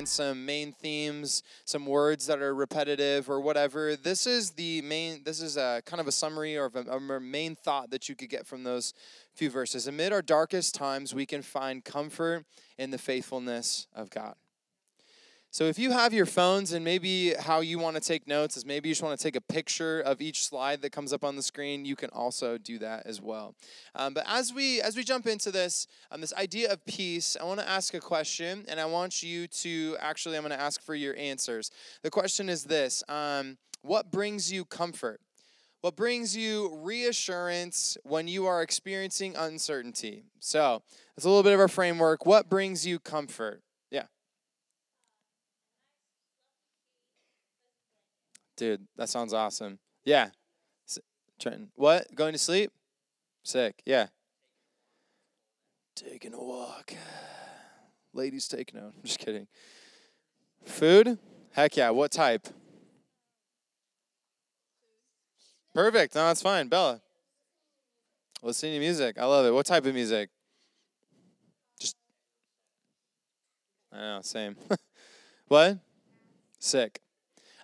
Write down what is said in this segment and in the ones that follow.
underline some main themes, some words that are repetitive or whatever. This is the main. This is a kind of a summary or a, a main thought that you could get from those few verses. Amid our darkest times, we can find comfort in the faithfulness of God. So if you have your phones and maybe how you want to take notes is maybe you just want to take a picture of each slide that comes up on the screen, you can also do that as well. Um, but as we as we jump into this um, this idea of peace, I want to ask a question, and I want you to actually I'm going to ask for your answers. The question is this: um, What brings you comfort? What brings you reassurance when you are experiencing uncertainty? So that's a little bit of our framework. What brings you comfort? Dude, that sounds awesome. Yeah. Trenton. What? Going to sleep? Sick. Yeah. Taking a walk. Ladies take note. I'm just kidding. Food? Heck yeah. What type? Perfect. No, that's fine. Bella. Listening to music. I love it. What type of music? Just. I know, same. what? Sick.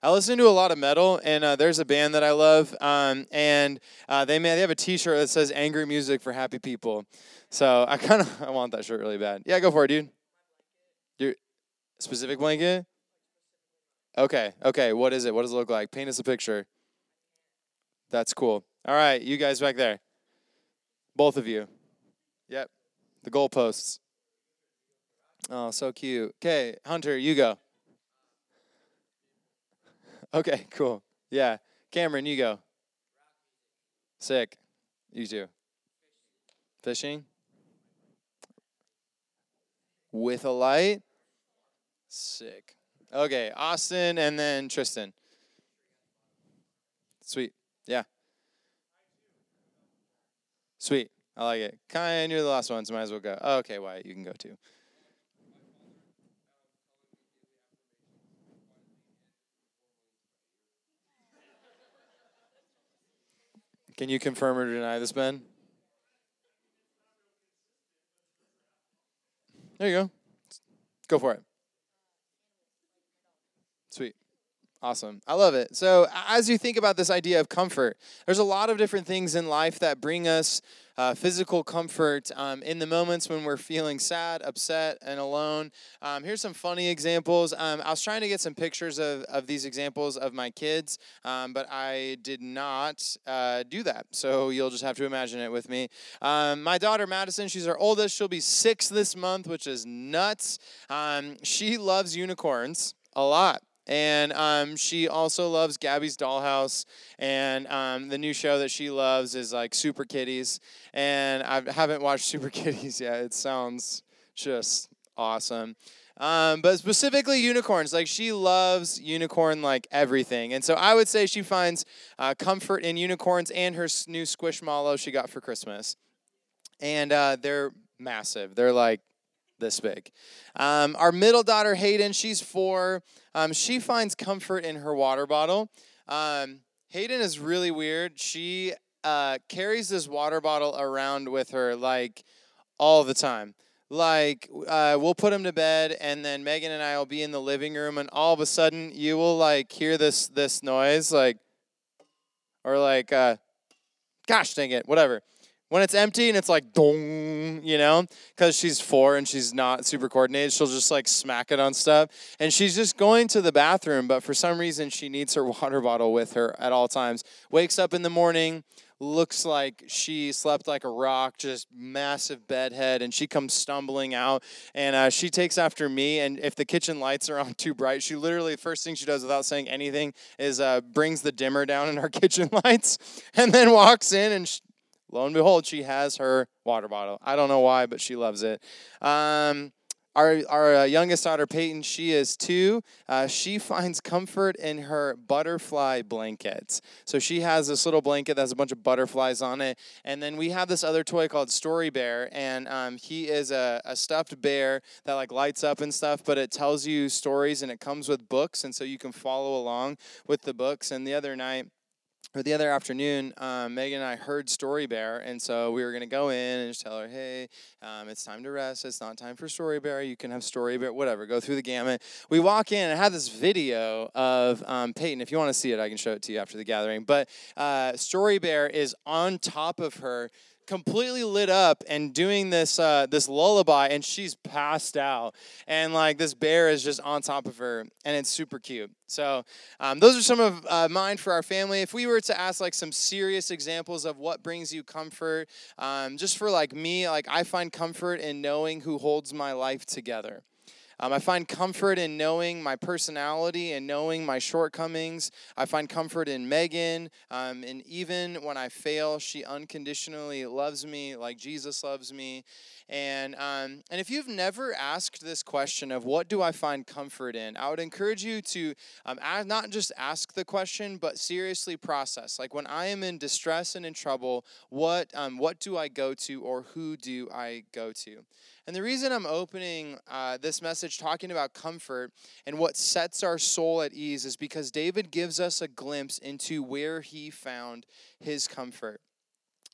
I listen to a lot of metal, and uh, there's a band that I love, um, and uh, they may, they have a T-shirt that says "Angry Music for Happy People." So I kind of I want that shirt really bad. Yeah, go for it, dude. Your specific blanket. Okay, okay. What is it? What does it look like? Paint us a picture. That's cool. All right, you guys back there. Both of you. Yep. The goalposts. Oh, so cute. Okay, Hunter, you go. Okay, cool. Yeah. Cameron, you go. Sick. You too. Fishing? With a light? Sick. Okay, Austin and then Tristan. Sweet. Yeah. Sweet. I like it. Kind, you're the last one, so might as well go. Okay, Wyatt, you can go too. Can you confirm or deny this, Ben? There you go. Go for it. Sweet. Awesome. I love it. So, as you think about this idea of comfort, there's a lot of different things in life that bring us uh, physical comfort um, in the moments when we're feeling sad, upset, and alone. Um, here's some funny examples. Um, I was trying to get some pictures of, of these examples of my kids, um, but I did not uh, do that. So you'll just have to imagine it with me. Um, my daughter, Madison, she's our oldest. She'll be six this month, which is nuts. Um, she loves unicorns a lot. And um, she also loves Gabby's Dollhouse. And um, the new show that she loves is like Super Kitties. And I haven't watched Super Kitties yet. It sounds just awesome. Um, but specifically unicorns. Like she loves unicorn like everything. And so I would say she finds uh, comfort in unicorns and her new Squishmallow she got for Christmas. And uh, they're massive. They're like this big. Um, our middle daughter, Hayden, she's four. Um, she finds comfort in her water bottle. Um, Hayden is really weird. She uh, carries this water bottle around with her like all the time. Like uh, we'll put him to bed, and then Megan and I will be in the living room, and all of a sudden you will like hear this this noise, like or like, uh, gosh dang it, whatever when it's empty and it's like dong, you know, because she's four and she's not super coordinated, she'll just like smack it on stuff. And she's just going to the bathroom, but for some reason she needs her water bottle with her at all times. Wakes up in the morning, looks like she slept like a rock, just massive bedhead, and she comes stumbling out. And uh, she takes after me. And if the kitchen lights are on too bright, she literally, first thing she does without saying anything is uh, brings the dimmer down in our kitchen lights and then walks in and lo and behold, she has her water bottle. I don't know why, but she loves it. Um, our our uh, youngest daughter, Peyton, she is two. Uh, she finds comfort in her butterfly blankets. So she has this little blanket that has a bunch of butterflies on it. And then we have this other toy called Story Bear. And um, he is a, a stuffed bear that like lights up and stuff, but it tells you stories and it comes with books. And so you can follow along with the books. And the other night, or the other afternoon, um, Megan and I heard Story Bear, and so we were to go in and just tell her, hey, um, it's time to rest. It's not time for Story Bear. You can have Story Bear, whatever. Go through the gamut. We walk in, and I have this video of um, Peyton. If you want to see it, I can show it to you after the gathering. But uh, Story Bear is on top of her completely lit up and doing this uh, this lullaby and she's passed out. And like this bear is just on top of her and it's super cute. So um, those are some of uh, mine for our family. If we were to ask like some serious examples of what brings you comfort um, just for like me like i find comfort in knowing who holds my life together um, I find comfort in knowing my personality and knowing my shortcomings. I find comfort in Megan. Um, and even when I fail, she unconditionally loves me like Jesus loves me. And, um, and if you've never asked this question of what do I find comfort in, I would encourage you to um, not just ask the question, but seriously process. Like when I am in distress and in trouble, what, um, what do I go to or who do I go to? And the reason I'm opening uh, this message talking about comfort and what sets our soul at ease is because David gives us a glimpse into where he found his comfort.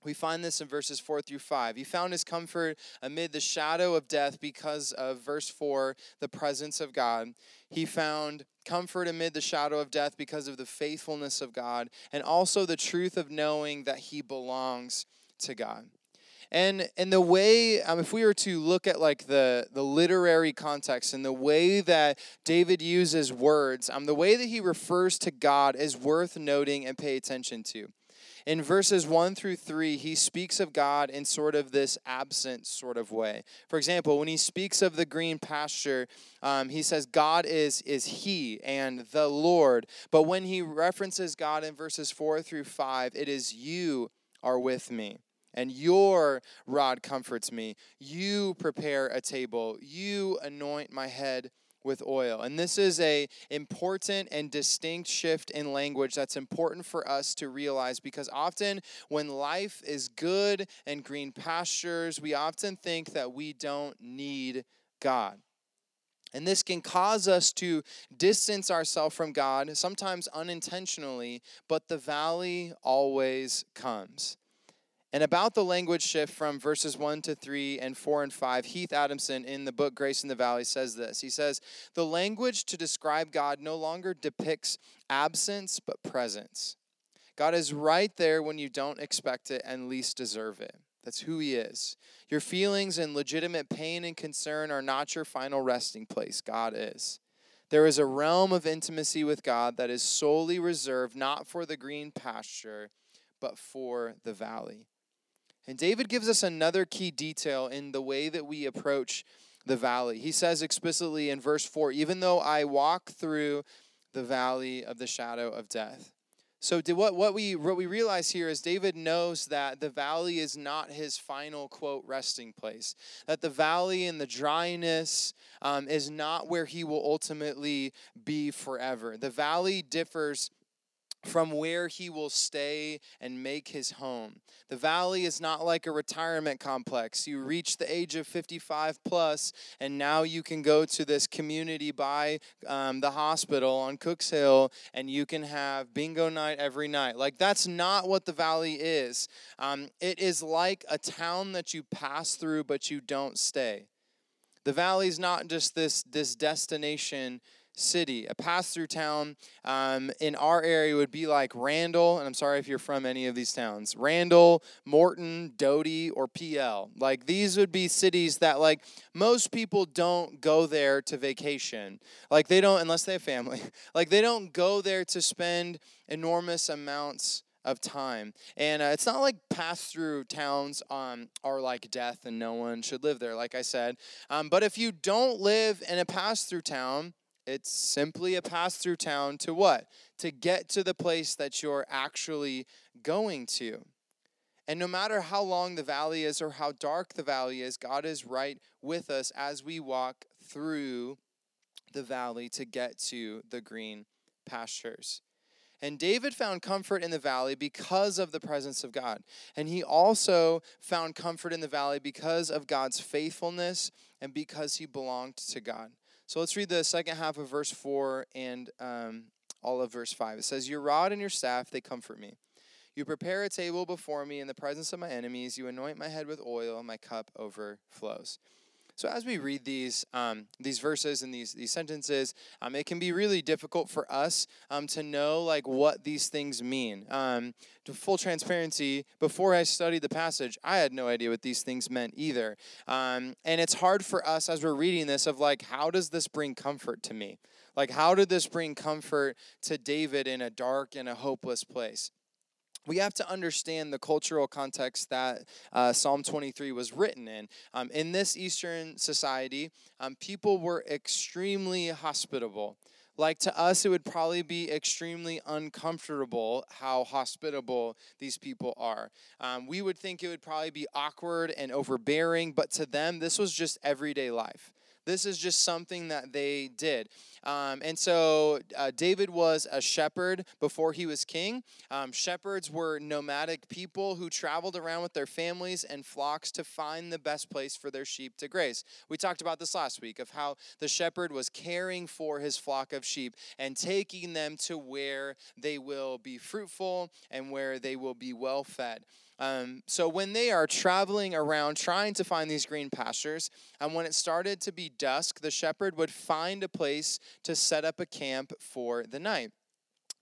We find this in verses 4 through 5. He found his comfort amid the shadow of death because of, verse 4, the presence of God. He found comfort amid the shadow of death because of the faithfulness of God and also the truth of knowing that he belongs to God. And and the way um, if we were to look at like the the literary context and the way that David uses words, um, the way that he refers to God is worth noting and pay attention to. In verses 1 through 3, he speaks of God in sort of this absent sort of way. For example, when he speaks of the green pasture, um, he says, God is, is He and the Lord. But when he references God in verses 4 through 5, it is you are with me and your rod comforts me. You prepare a table. You anoint my head with oil. And this is a important and distinct shift in language that's important for us to realize because often when life is good and green pastures, we often think that we don't need God. And this can cause us to distance ourselves from God, sometimes unintentionally, but the valley always comes. And about the language shift from verses 1 to 3 and 4 and 5, Heath Adamson in the book Grace in the Valley says this. He says, The language to describe God no longer depicts absence, but presence. God is right there when you don't expect it and least deserve it. That's who He is. Your feelings and legitimate pain and concern are not your final resting place. God is. There is a realm of intimacy with God that is solely reserved not for the green pasture, but for the valley. And David gives us another key detail in the way that we approach the valley. He says explicitly in verse 4 even though I walk through the valley of the shadow of death. So what, what, we, what we realize here is David knows that the valley is not his final, quote, resting place. That the valley and the dryness um, is not where he will ultimately be forever. The valley differs from where he will stay and make his home. The valley is not like a retirement complex. You reach the age of 55 plus, and now you can go to this community by um, the hospital on Cooks Hill, and you can have bingo night every night. Like, that's not what the valley is. Um, it is like a town that you pass through, but you don't stay. The valley is not just this, this destination city. A pass through town um, in our area would be like Randle, and I'm sorry if you're from any of these towns Randle, Morton, Doty, or Pe Ell. Like these would be cities that, like, most people don't go there to vacation. Like they don't, unless they have family, like they don't go there to spend enormous amounts of time. And uh, it's not like pass through towns um, are like death and no one should live there, like I said. Um, but if you don't live in a pass through town, it's simply a pass through town to what? To get to the place that you're actually going to. And no matter how long the valley is or how dark the valley is, God is right with us as we walk through the valley to get to the green pastures. And David found comfort in the valley because of the presence of God. And he also found comfort in the valley because of God's faithfulness and because he belonged to God. So let's read the second half of verse 4 and um, all of verse 5. It says, Your rod and your staff, they comfort me. You prepare a table before me in the presence of my enemies. You anoint my head with oil, and my cup overflows. So as we read these um, these verses and these these sentences, um, it can be really difficult for us um, to know like what these things mean. Um, to full transparency, before I studied the passage, I had no idea what these things meant either, um, and it's hard for us as we're reading this of like, how does this bring comfort to me? Like, how did this bring comfort to David in a dark and a hopeless place? We have to understand the cultural context that uh, Psalm 23 was written in. Um, in this Eastern society, um, people were extremely hospitable. Like to us, it would probably be extremely uncomfortable how hospitable these people are. Um, we would think it would probably be awkward and overbearing, but to them, this was just everyday life. This is just something that they did. Um, and so uh, David was a shepherd before he was king. Um, shepherds were nomadic people who traveled around with their families and flocks to find the best place for their sheep to graze. We talked about this last week of how the shepherd was caring for his flock of sheep and taking them to where they will be fruitful and where they will be well fed. Um, so when they are traveling around trying to find these green pastures, and when it started to be dusk, the shepherd would find a place to set up a camp for the night.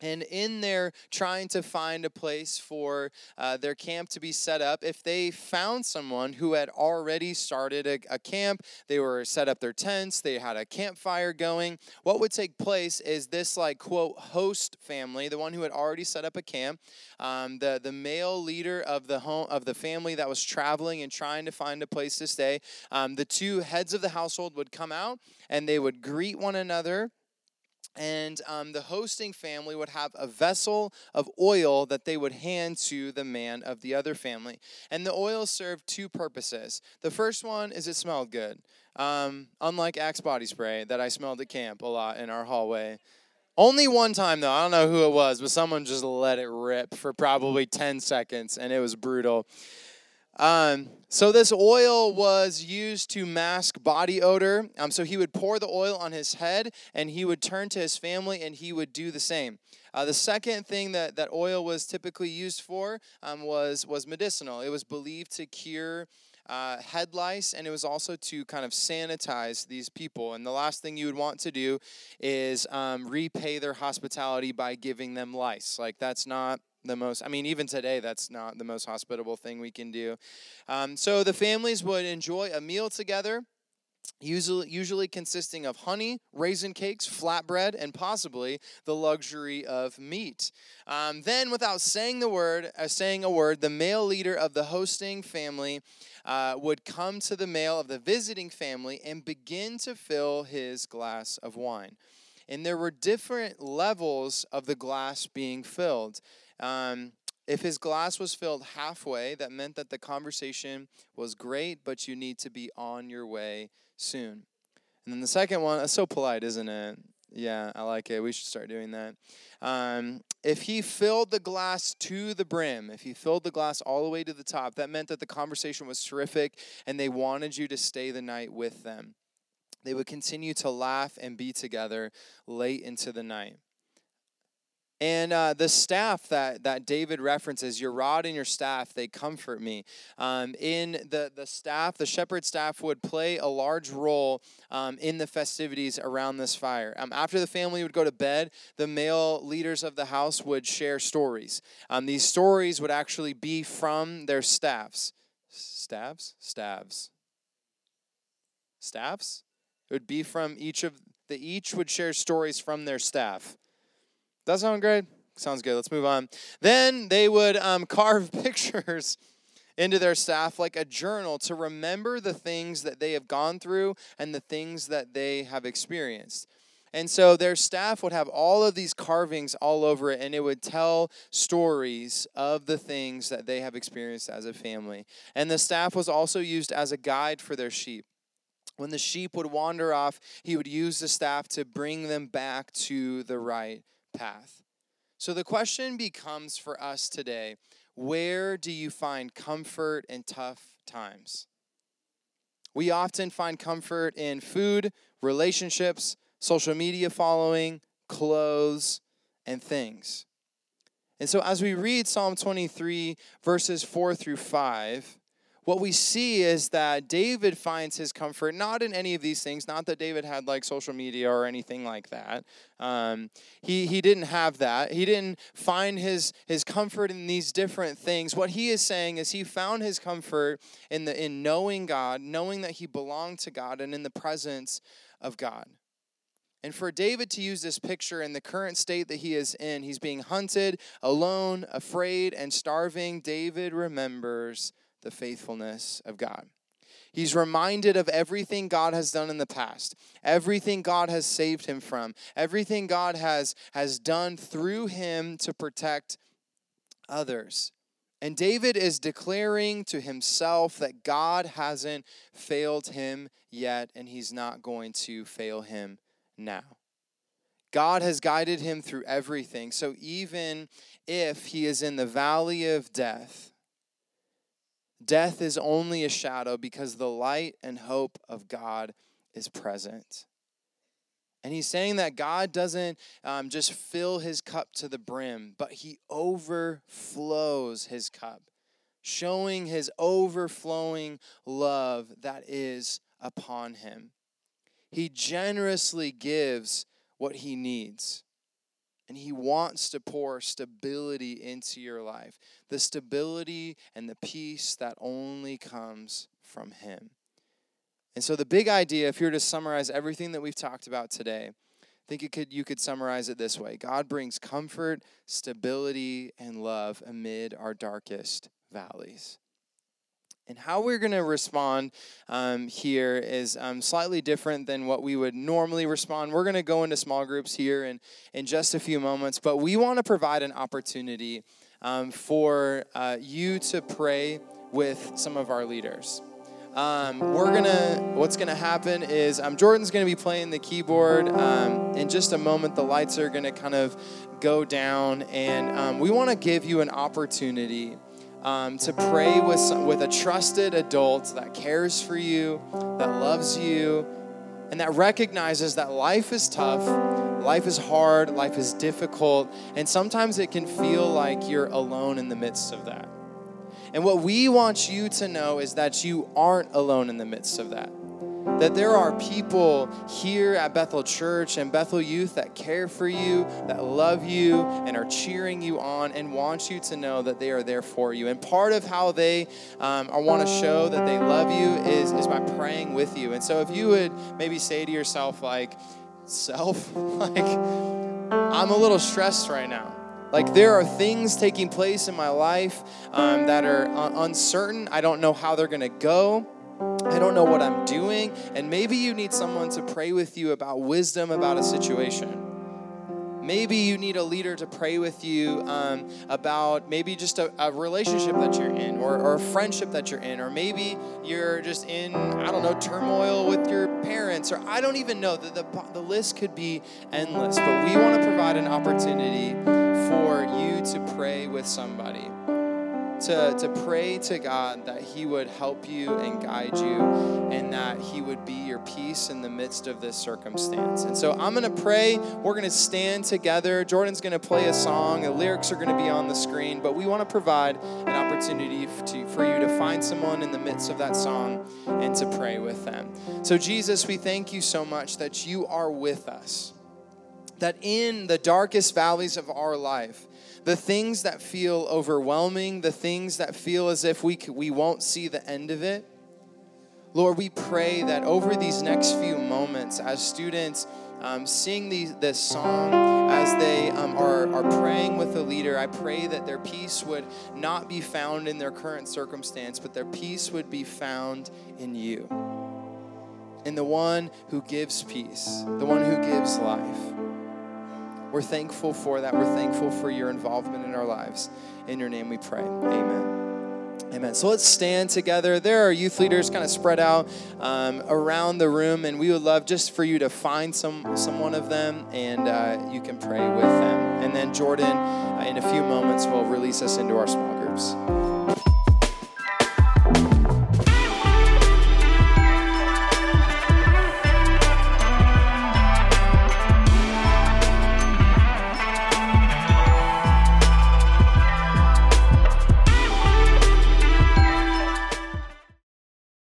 And in there, trying to find a place for uh, their camp to be set up, if they found someone who had already started a, a, camp, they were set up their tents, they had a campfire going, what would take place is this, like, quote, host family, the one who had already set up a camp, um, the, the male leader of the home of the family that was traveling and trying to find a place to stay, um, the two heads of the household would come out and they would greet one another and um, the hosting family would have a vessel of oil that they would hand to the man of the other family. And the oil served two purposes. The first one is it smelled good. Um, unlike Axe body spray that I smelled at camp a lot in our hallway. Only one time though, I don't know who it was, but someone just let it rip for probably 10 seconds and it was brutal. Um, so this oil was used to mask body odor. Um, so he would pour the oil on his head, and he would turn to his family, and he would do the same. Uh, the second thing that, that oil was typically used for um, was was medicinal. It was believed to cure. Uh, head lice, and it was also to kind of sanitize these people. And the last thing you would want to do is um, repay their hospitality by giving them lice. Like, that's not the most i mean even today that's not the most hospitable thing we can do. Um, so the families would enjoy a meal together usually, usually consisting of honey raisin cakes flatbread and possibly the luxury of meat. Um, then without saying the word uh, saying a word the male leader of the hosting family uh, would come to the male of the visiting family and begin to fill his glass of wine. And there were different levels of the glass being filled um, if his glass was filled halfway, that meant that the conversation was great, but you need to be on your way soon. And then the second one, that's so polite, isn't it? Yeah, I like it. We should start doing that. Um, if he filled the glass to the brim, if he filled the glass all the way to the top, that meant that the conversation was terrific and they wanted you to stay the night with them. They would continue to laugh and be together late into the night. And uh, the staff that, that David references, your rod and your staff, they comfort me. Um, in the, the staff, the shepherd staff would play a large role um, in the festivities around this fire. Um, after the family would go to bed, the male leaders of the house would share stories. Um, these stories would actually be from their staffs. Staffs? Staffs. Staffs? It would be from each of the each would share stories from their staff. Does that sound great? Sounds good. Let's move on. Then they would um, carve pictures into their staff like a journal to remember the things that they have gone through and the things that they have experienced. And so their staff would have all of these carvings all over it, and it would tell stories of the things that they have experienced as a family. And the staff was also used as a guide for their sheep. When the sheep would wander off, he would use the staff to bring them back to the right path. So the question becomes for us today where do you find comfort in tough times? We often find comfort in food, relationships, social media following, clothes, and things. And so, as we read Psalm 23, verses 4 through 5, what we see is that David finds his comfort not in any of these things, not that David had like social media or anything like that. Um, he, he didn't have that. He didn't find his, his comfort in these different things. What he is saying is he found his comfort in, the, in knowing God, knowing that he belonged to God, and in the presence of God. And for David to use this picture in the current state that he is in, he's being hunted, alone, afraid, and starving. David remembers the faithfulness of God. He's reminded of everything God has done in the past, everything God has saved him from, everything God has, has done through him to protect others. And David is declaring to himself that God hasn't failed him yet, and he's not going to fail him now. God has guided him through everything. So even if he is in the valley of death, death is only a shadow because the light and hope of God is present. And he's saying that God doesn't um, just fill his cup to the brim, but he overflows his cup, showing his overflowing love that is upon him. He generously gives what he needs. And he wants to pour stability into your life the stability and the peace that only comes from him. And so, the big idea, if you were to summarize everything that we've talked about today, I think you could, you could summarize it this way God brings comfort, stability, and love amid our darkest valleys. And how we're going to respond um, here is um, slightly different than what we would normally respond. We're going to go into small groups here in, in just a few moments, but we want to provide an opportunity um, for uh, you to pray with some of our leaders. Um, we're gonna what's gonna happen is um, jordan's gonna be playing the keyboard um, in just a moment the lights are gonna kind of go down and we want to give you an opportunity um, to pray with, some, with a trusted adult that cares for you, that loves you, and that recognizes that life is tough, life is hard, life is difficult, and sometimes it can feel like you're alone in the midst of that. And what we want you to know is that you aren't alone in the midst of that that there are people here at Bethel Church and Bethel Youth that care for you, that love you, and are cheering you on and want you to know that they are there for you. And part of how they um, want to show that they love you is, is by praying with you. And so if you would maybe say to yourself, like, self, like, I'm a little stressed right now. Like, there are things taking place in my life um, that are uncertain. I don't know how they're going to go. I don't know what I'm doing. And maybe you need someone to pray with you about wisdom about a situation. Maybe you need a leader to pray with you um, about maybe just a, a, relationship that you're in or, or a friendship that you're in. Or maybe you're just in, I don't know, turmoil with your parents. Or I don't even know. The, the, the list could be endless. But we want to provide an opportunity for you to pray with somebody to, to pray to God that He would help you and guide you and that He would be your peace in the midst of this circumstance. And so I'm going to pray. We're going to stand together. Jordan's going to play a song. The lyrics are going to be on the screen, but we want to provide an opportunity to, for you to find someone in the midst of that song and to pray with them. So, Jesus, we thank you so much that you are with us, that in the darkest valleys of our life, the things that feel overwhelming, the things that feel as if we, we won't see the end of it. Lord, we pray that over these next few moments, as students um, sing these, this song, as they um, are, are praying with the leader, I pray that their peace would not be found in their current circumstance, but their peace would be found in you, in the one who gives peace, the one who gives life. We're thankful for that. We're thankful for your involvement in our lives. In your name we pray. Amen. Amen. So let's stand together. There are youth leaders kind of spread out um, around the room, and we would love just for you to find some, some one of them, and uh, you can pray with them. And then Jordan, uh, in a few moments, will release us into our small groups.